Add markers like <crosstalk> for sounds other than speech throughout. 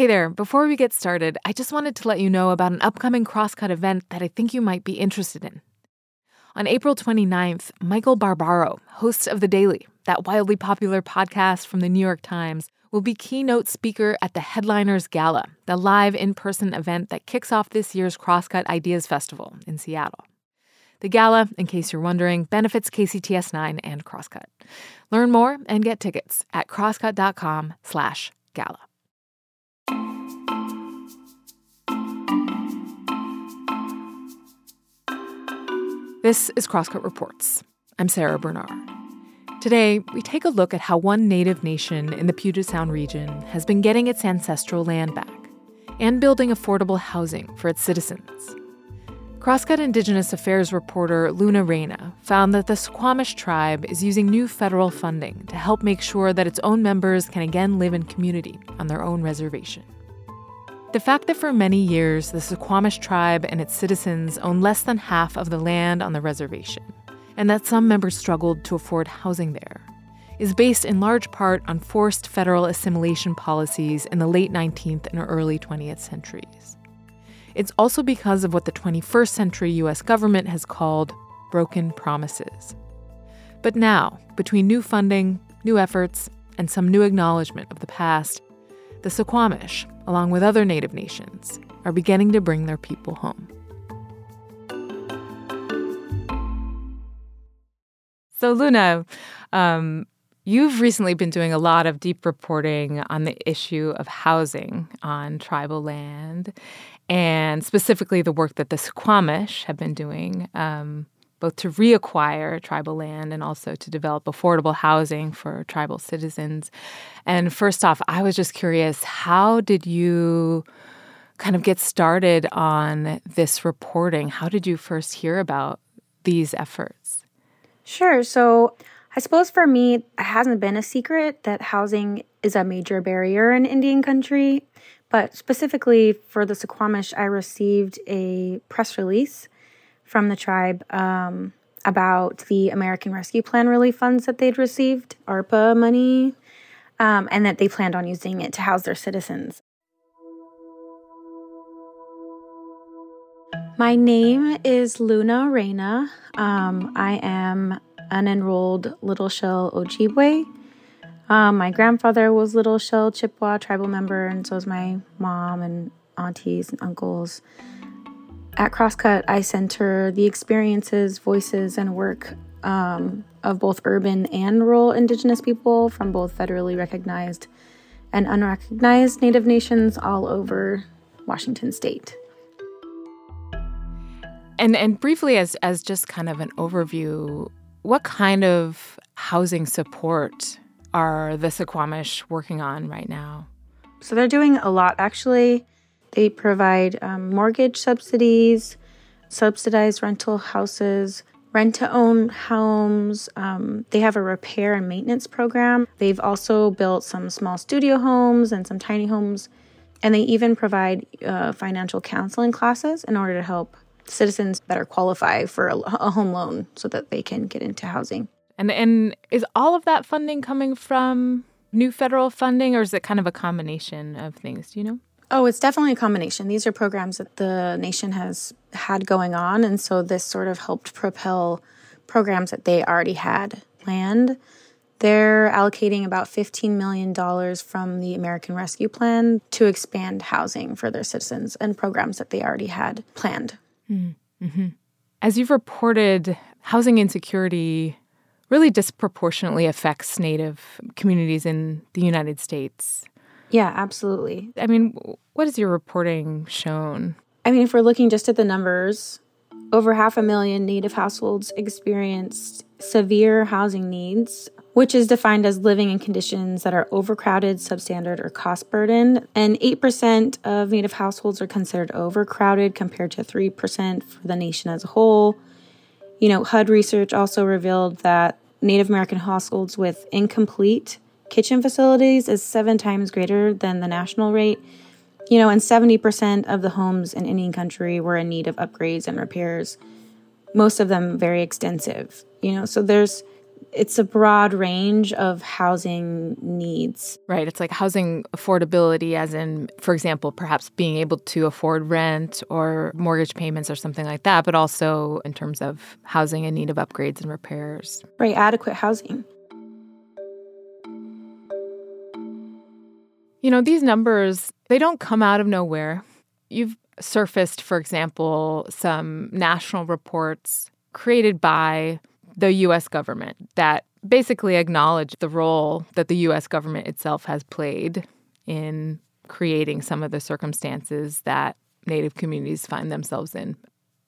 Hey there, before we get started, I just wanted to let you know about an upcoming Crosscut event that I think you might be interested in. On April 29th, Michael Barbaro, host of The Daily, that wildly popular podcast from the New York Times, will be keynote speaker at the Headliners Gala, the live in person event that kicks off this year's Crosscut Ideas Festival in Seattle. The gala, in case you're wondering, benefits KCTS9 and Crosscut. Learn more and get tickets at crosscut.com This is Crosscut Reports. I'm Sara Bernard. Today, we take a look at how one native nation in the Puget Sound region has been getting its ancestral land back and building affordable housing for its citizens. Crosscut Indigenous Affairs reporter Luna Reyna found that the Suquamish tribe is using new federal funding to help make sure that its own members can again live in community on their own reservation. The fact that for many years the Suquamish tribe and its citizens own less than half of the land on the reservation, and that some members struggled to afford housing there, is based in large part on forced federal assimilation policies in the late 19th and early 20th centuries. It's also because of what the 21st century US government has called broken promises. But now, between new funding, new efforts, and some new acknowledgement of the past, the Suquamish, along with other Native nations, are beginning to bring their people home. So, Luna, um, you've recently been doing a lot of deep reporting on the issue of housing on tribal land and specifically the work that the Suquamish have been doing, um, both to reacquire tribal land and also to develop affordable housing for tribal citizens. And first off, I was just curious how did you kind of get started on this reporting? How did you first hear about these efforts? Sure. So, I suppose for me, it hasn't been a secret that housing is a major barrier in Indian country. But specifically for the Suquamish, I received a press release from the tribe um, about the American Rescue Plan relief funds that they'd received, ARPA money, um, and that they planned on using it to house their citizens. My name is Luna Reyna. Um, I am an enrolled Little Shell Ojibwe. Um, my grandfather was Little Shell Chippewa tribal member, and so was my mom and aunties and uncles. At Crosscut, I center the experiences, voices, and work um, of both urban and rural Indigenous people from both federally recognized and unrecognized Native nations all over Washington state. And and briefly, as as just kind of an overview, what kind of housing support are the Suquamish working on right now? So they're doing a lot actually. They provide um, mortgage subsidies, subsidized rental houses, rent to own homes. Um, they have a repair and maintenance program. They've also built some small studio homes and some tiny homes. And they even provide uh, financial counseling classes in order to help citizens better qualify for a, a home loan so that they can get into housing. And and is all of that funding coming from new federal funding or is it kind of a combination of things, do you know? Oh, it's definitely a combination. These are programs that the nation has had going on and so this sort of helped propel programs that they already had planned. They're allocating about $15 million from the American Rescue Plan to expand housing for their citizens and programs that they already had planned. Mm-hmm. As you've reported, housing insecurity really disproportionately affects Native communities in the United States. Yeah, absolutely. I mean, what has your reporting shown? I mean, if we're looking just at the numbers, over half a million Native households experienced severe housing needs, which is defined as living in conditions that are overcrowded, substandard, or cost burdened. And 8% of Native households are considered overcrowded compared to 3% for the nation as a whole. You know, HUD research also revealed that Native American households with incomplete kitchen facilities is seven times greater than the national rate. You know, and 70% of the homes in Indian country were in need of upgrades and repairs, most of them very extensive. You know, so there's it's a broad range of housing needs. Right. It's like housing affordability, as in, for example, perhaps being able to afford rent or mortgage payments or something like that, but also in terms of housing in need of upgrades and repairs. Right. Adequate housing. You know, these numbers, they don't come out of nowhere. You've surfaced, for example, some national reports created by the US government that basically acknowledge the role that the US government itself has played in creating some of the circumstances that Native communities find themselves in.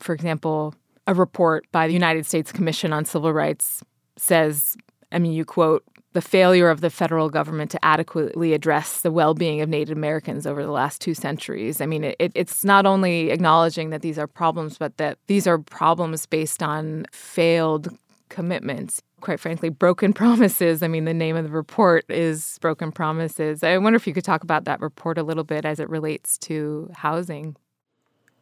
For example, a report by the United States Commission on Civil Rights says, I mean, you quote, the failure of the federal government to adequately address the well being of Native Americans over the last two centuries. I mean, it, it's not only acknowledging that these are problems, but that these are problems based on failed commitments. Quite frankly, broken <laughs> promises. I mean, the name of the report is Broken Promises. I wonder if you could talk about that report a little bit as it relates to housing.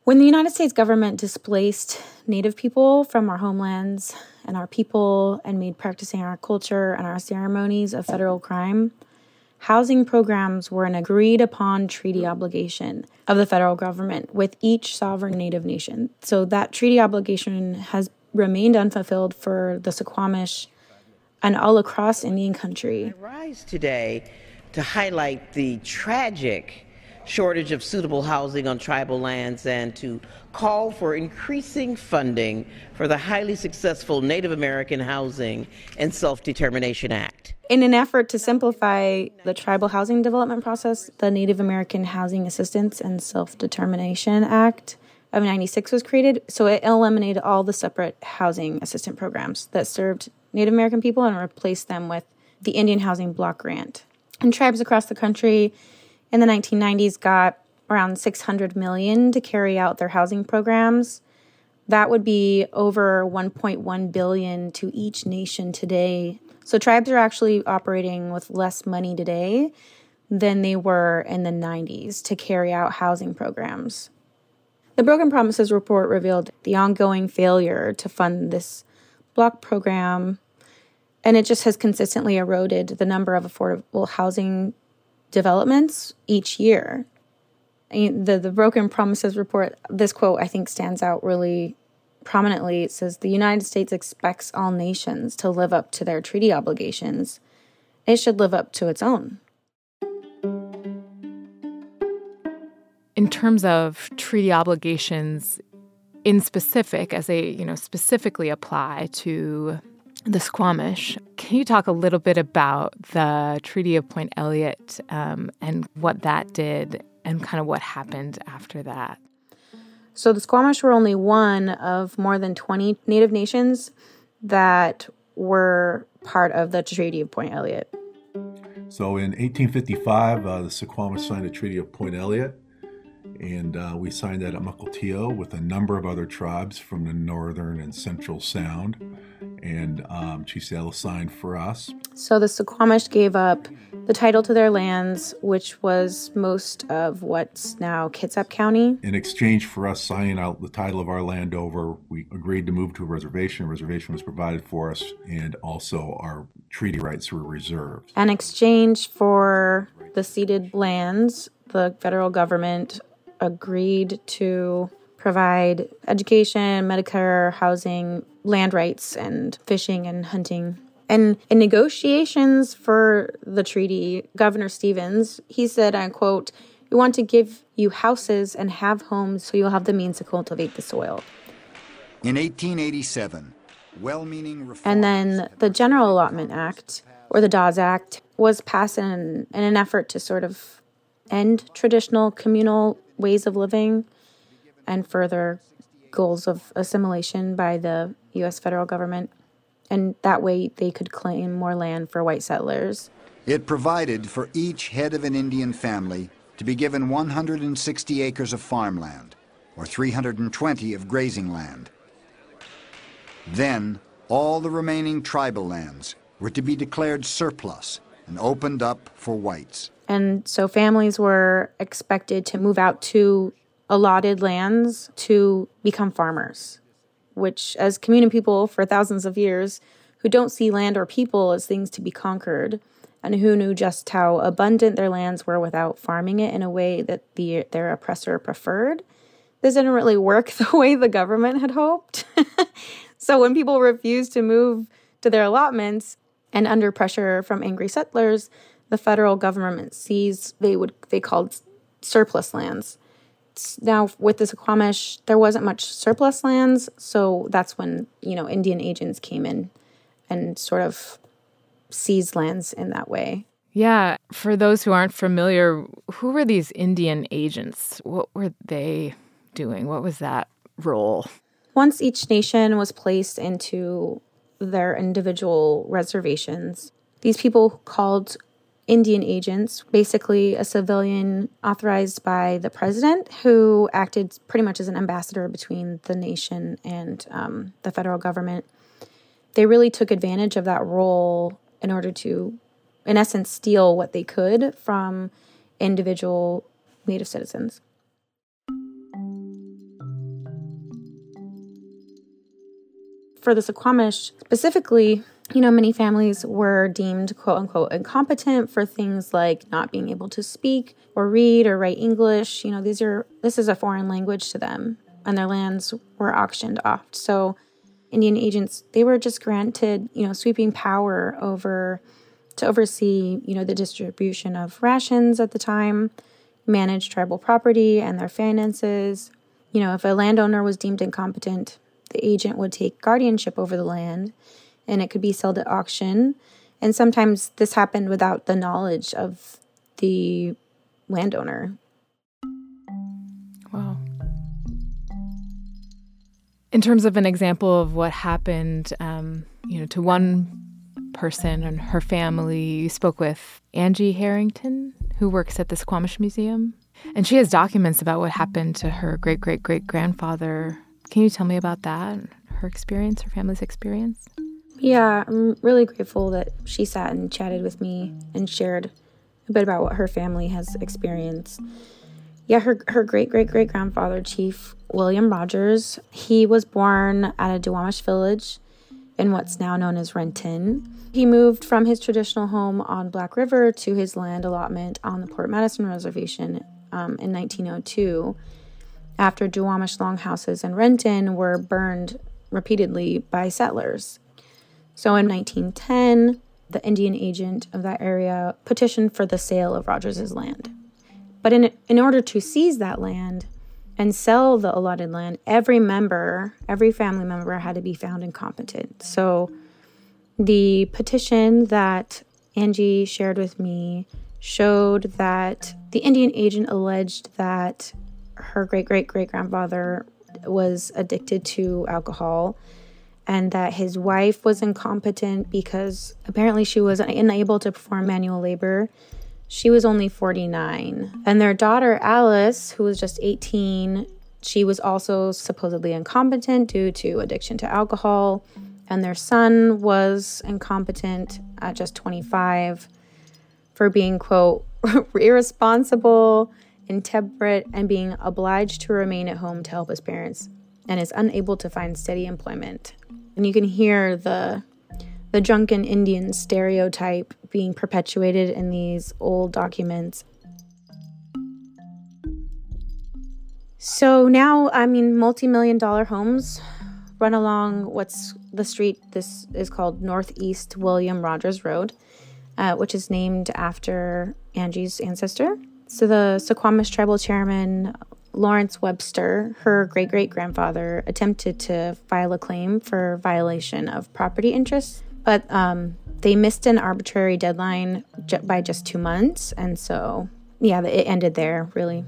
When the United States government displaced Native people from our homelands and our people and made practicing our culture and our ceremonies a federal crime, housing programs were an agreed upon treaty obligation of the federal government with each sovereign Native nation. So that treaty obligation has remained unfulfilled for the Suquamish and all across Indian country. I rise today to highlight the tragic shortage of suitable housing on tribal lands and to call for increasing funding for the highly successful Native American Housing and Self Determination Act. In an effort to simplify the tribal housing development process, the Native American Housing Assistance and Self Determination Act of 96 was created. So it eliminated all the separate housing assistance programs that served Native American people and replaced them with the Indian Housing Block Grant. And tribes across the country in the 1990s got around 600 million to carry out their housing programs. That would be over 1.1 billion to each nation today. So tribes are actually operating with less money today than they were in the 90s to carry out housing programs. The Broken Promises report revealed the ongoing failure to fund this block program, and it just has consistently eroded the number of affordable housing developments each year. The, the Broken Promises report, this quote I think stands out really prominently. It says the United States expects all nations to live up to their treaty obligations. It should live up to its own. In terms of treaty obligations in specific, as they, you know, specifically apply to the Suquamish. Can you talk a little bit about the Treaty of Point Elliott um, and what that did and kind of what happened after that? So, the Suquamish were only one of more than 20 Native nations that were part of the Treaty of Point Elliott. So, in 1855, uh, the Suquamish signed the Treaty of Point Elliott and uh, we signed that at Mukilteo with a number of other tribes from the northern and central Sound, and um, Chisel signed for us. So the Suquamish gave up the title to their lands, which was most of what's now Kitsap County. In exchange for us signing out the title of our land over, we agreed to move to a reservation. A reservation was provided for us, and also our treaty rights were reserved. In exchange for the ceded lands, the federal government agreed to provide education, Medicare, housing, land rights, and fishing and hunting. And in negotiations for the treaty, Governor Stevens, he said, I quote, we want to give you houses and have homes so you'll have the means to cultivate the soil. In 1887, well meaning And then the General Allotment Act, or the Dawes Act, was passed in, in an effort to sort of end traditional communal ways of living and further goals of assimilation by the U.S. federal government. And that way they could claim more land for white settlers. It provided for each head of an Indian family to be given 160 acres of farmland or 320 of grazing land. Then, all the remaining tribal lands were to be declared surplus and opened up for whites. And so families were expected to move out to allotted lands to become farmers, which, as community people for thousands of years, who don't see land or people as things to be conquered, and who knew just how abundant their lands were without farming it in a way that the, their oppressor preferred. This didn't really work <laughs> the way the government had hoped. <laughs> so when people refused to move to their allotments and under pressure from angry settlers, the federal government seized they would they called surplus lands. Now with the Suquamish, there wasn't much surplus lands, so that's when you know Indian agents came in and sort of seized lands in that way. Yeah, for those who aren't familiar, who were these Indian agents? What were they doing? What was that role? Once each nation was placed into their individual reservations, these people called Indian agents, basically a civilian authorized by the president who acted pretty much as an ambassador between the nation and um, the federal government. They really took advantage of that role in order to, in essence, steal what they could from individual Native citizens. For the Suquamish specifically, you know, many families were deemed quote unquote incompetent for things like not being able to speak or read or write English. You know, these are this is a foreign language to them, and their lands were auctioned off. So Indian agents, they were just granted, you know, sweeping power over to oversee, you know, the distribution of rations at the time, manage tribal property and their finances. You know, if a landowner was deemed incompetent, the agent would take guardianship over the land and it could be sold at auction. And sometimes this happened without the knowledge of the landowner. Wow. In terms of an example of what happened, um, you know, to one person and her family, you spoke with Angie Harrington, who works at the Suquamish Museum, and she has documents about what happened to her great great great grandfather. Can you tell me about that? Her experience, her family's experience? Yeah, I'm really grateful that she sat and chatted with me and shared a bit about what her family has experienced. Yeah, her her great great great grandfather, Chief William Rogers, he was born at a Duwamish village in what's now known as Renton. He moved from his traditional home on Black River to his land allotment on the Port Madison Reservation um, in 1902 after Duwamish longhouses in Renton were burned repeatedly by settlers. So in 1910, the Indian agent of that area petitioned for the sale of Rogers's land. But in, in order to seize that land and sell the allotted land, every member, every family member had to be found incompetent. So the petition that Angie shared with me showed that the Indian agent alleged that her great great great grandfather was addicted to alcohol and that his wife was incompetent because apparently she was unable to perform manual labor she was only 49. And their daughter, Alice, who was just 18, she was also supposedly incompetent due to addiction to alcohol. And their son was incompetent at just 25 for being, quote, <laughs> irresponsible, intemperate, and being obliged to remain at home to help his parents and is unable to find steady employment. And you can hear the the drunken Indian stereotype being perpetuated in these old documents. So now, I mean, multi million dollar homes run along what's the street. This is called Northeast William Rogers Road, uh, which is named after Angie's ancestor. So the Suquamish tribal chairman, Lawrence Webster, her great great grandfather, attempted to file a claim for violation of property interests but um, they missed an arbitrary deadline by just two months. And so, yeah, it ended there, really.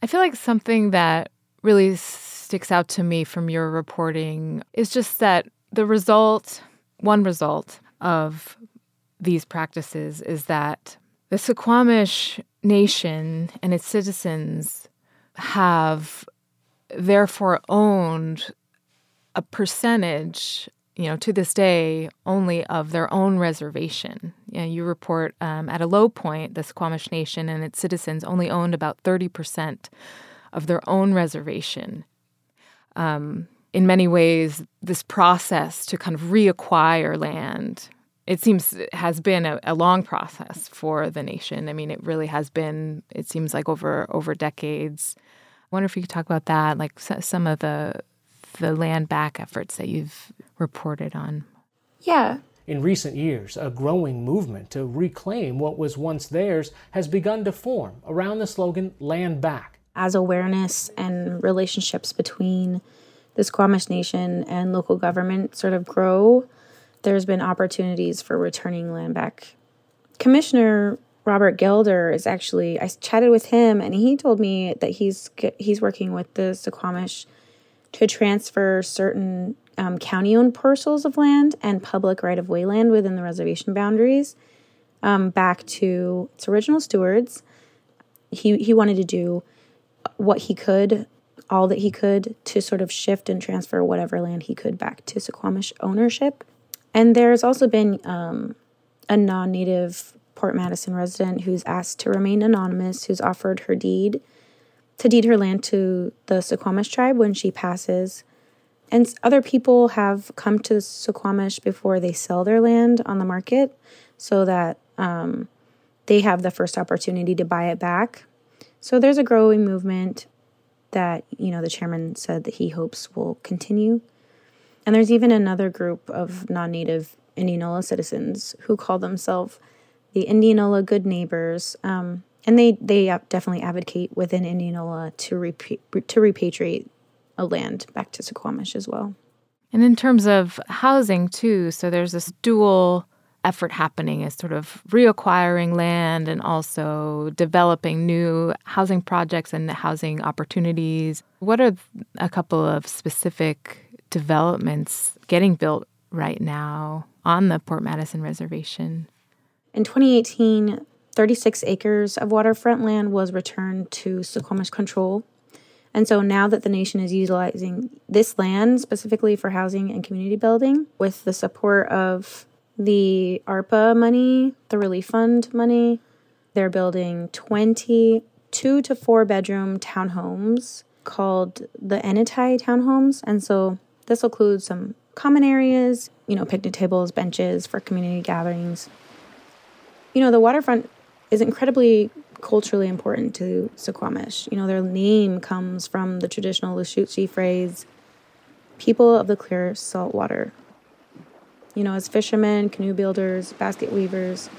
I feel like something that really sticks out to me from your reporting is just that the result, one result of these practices is that the Suquamish nation and its citizens have therefore owned a percentage, you know, to this day only of their own reservation. You, know, you report um, at a low point, the Suquamish Nation and its citizens only owned about 30% of their own reservation. um, in many ways, this process to kind of reacquire land, it seems has been a, a, long process for the nation. I mean, it really has been. It seems like over over decades. I wonder if you could talk about that, like some of the the land back efforts that you've reported on. Yeah. In recent years, a growing movement to reclaim what was once theirs has begun to form around the slogan Land Back. As awareness and relationships between the Suquamish Nation and local government sort of grow, there's been opportunities for returning land back. Commissioner Robert Gelder is actually I chatted with him and he told me that he's he's working with the Suquamish to transfer certain um, county-owned parcels of land and public right-of-way land within the reservation boundaries um, back to its original stewards. He he wanted to do what he could all that he could to sort of shift and transfer whatever land he could back to Suquamish ownership. And there's also been um, a non native Port Madison resident who's asked to remain anonymous, who's offered her deed to deed her land to the Suquamish tribe when she passes. And other people have come to the Suquamish before they sell their land on the market so that um, they have the first opportunity to buy it back. So there's a growing movement that you know the chairman said that he hopes will continue. And there's even another group of non-native Indianola citizens who call themselves the Indianola Good Neighbors, um, and they they definitely advocate within Indianola to repa- to repatriate a land back to Suquamish as well. And in terms of housing too, so there's this dual effort happening is sort of reacquiring land and also developing new housing projects and housing opportunities. What are a couple of specific developments getting built right now on the Port Madison Reservation? In 2018, 36 acres of waterfront land was returned to Suquamish control. And so now that the nation is utilizing this land specifically for housing and community building with the support of the ARPA money, the relief fund money. They're building 22 to four bedroom townhomes called the Enitai townhomes. And so this will include some common areas, you know, picnic tables, benches for community gatherings. You know, the waterfront is incredibly culturally important to Suquamish. You know, their name comes from the traditional Lushootseed phrase, people of the clear salt water you know, as fishermen, canoe builders, basket weavers.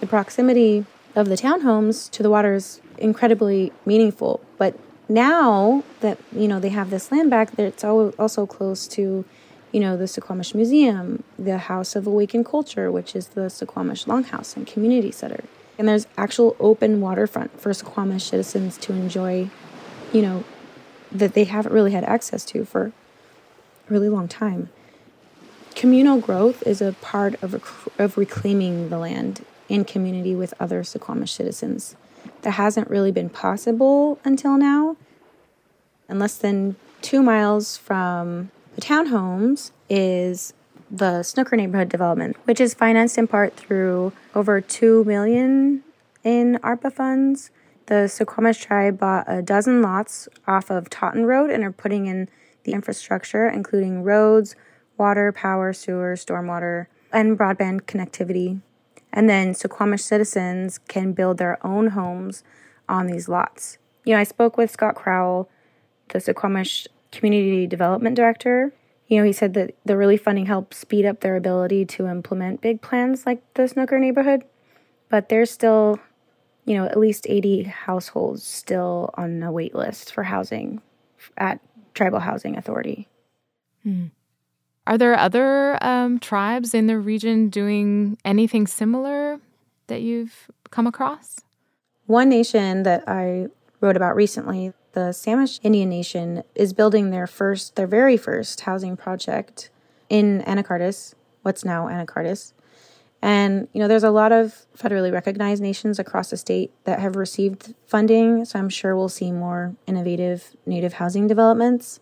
The proximity of the townhomes to the water is incredibly meaningful. But now that, you know, they have this land back, it's also close to, you know, the Suquamish Museum, the House of Awakened Culture, which is the Suquamish Longhouse and Community Center. And there's actual open waterfront for Suquamish citizens to enjoy, you know, that they haven't really had access to for a really long time. Communal growth is a part of, rec- of reclaiming the land in community with other Suquamish citizens. That hasn't really been possible until now. And less than two miles from the townhomes is the Snooker neighborhood development, which is financed in part through over two million in ARPA funds. The Suquamish tribe bought a dozen lots off of Totten Road and are putting in the infrastructure, including roads, water, power, sewer, stormwater, and broadband connectivity. And then Suquamish citizens can build their own homes on these lots. You know, I spoke with Scott Crowell, the Suquamish Community Development Director. You know, he said that the relief funding helps speed up their ability to implement big plans like the Snooker neighborhood, but there's still, you know, at least 80 households still on a wait list for housing at Tribal Housing Authority. Hmm. Are there other um, tribes in the region doing anything similar that you've come across? One nation that I wrote about recently, the Samish Indian Nation, is building their first, their very first housing project in Anacortes, what's now Anacortes. And, you know, there's a lot of federally recognized nations across the state that have received funding, so I'm sure we'll see more innovative native housing developments.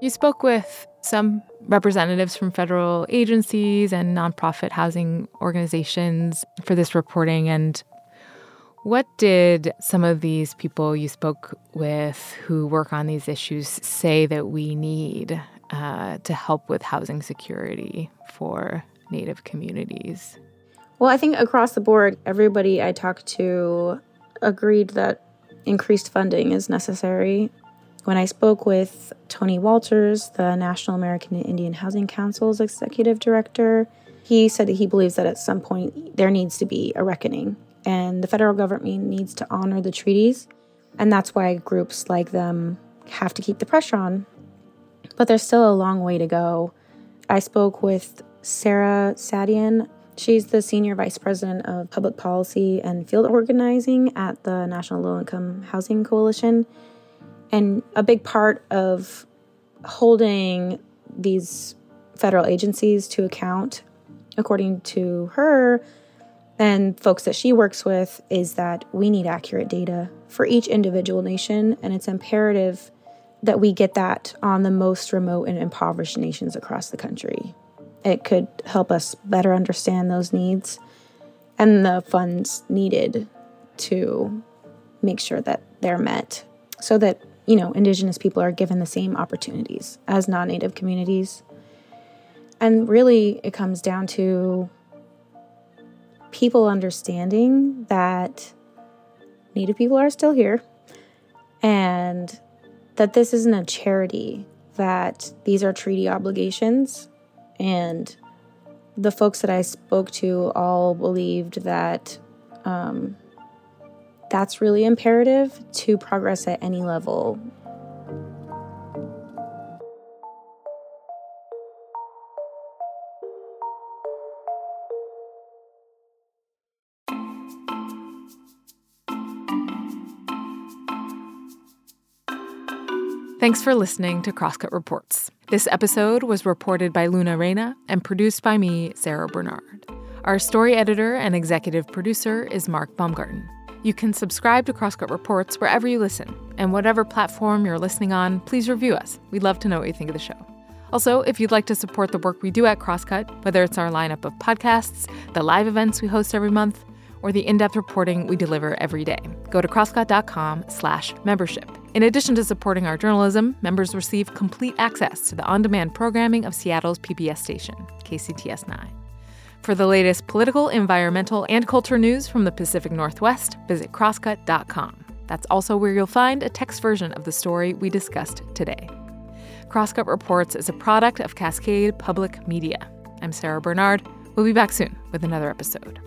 You spoke with some representatives from federal agencies and nonprofit housing organizations for this reporting. And What did some of these people you spoke with who work on these issues say that we need uh, to help with housing security for Native communities? Well, I think across the board, everybody I talked to agreed that increased funding is necessary. When I spoke with Tony Walters, the National American Indian Housing Council's executive director, he said that he believes that at some point there needs to be a reckoning and the federal government needs to honor the treaties. And that's why groups like them have to keep the pressure on. But there's still a long way to go. I spoke with Sarah Saadian. She's the Senior Vice President of Public Policy and Field Organizing at the National Low Income Housing Coalition. And a big part of holding these federal agencies to account, according to her and folks that she works with, is that we need accurate data for each individual nation. And it's imperative that we get that on the most remote and impoverished nations across the country. It could help us better understand those needs and the funds needed to make sure that they're met so that, you know, indigenous people are given the same opportunities as non-native communities. And really it comes down to people understanding that native people are still here and that this isn't a charity that these are treaty obligations and the folks that I spoke to all believed that um, that's really imperative to progress at any level. Thanks for listening to Crosscut Reports. This episode was reported by Luna Reyna and produced by me, Sara Bernard. Our story editor and executive producer is Mark Baumgarten. You can subscribe to Crosscut Reports wherever you listen, and whatever platform you're listening on, please review us. We'd love to know what you think of the show. Also, if you'd like to support the work we do at Crosscut, whether it's our lineup of podcasts, the live events we host every month, or the in-depth reporting we deliver every day. Go to crosscut.com slash membership. In addition to supporting our journalism, members receive complete access to the on-demand programming of Seattle's PBS station, KCTS 9. For the latest political, environmental, and culture news from the Pacific Northwest, visit crosscut.com. That's also where you'll find a text version of the story we discussed today. Crosscut Reports is a product of Cascade Public Media. I'm Sara Bernard. We'll be back soon with another episode.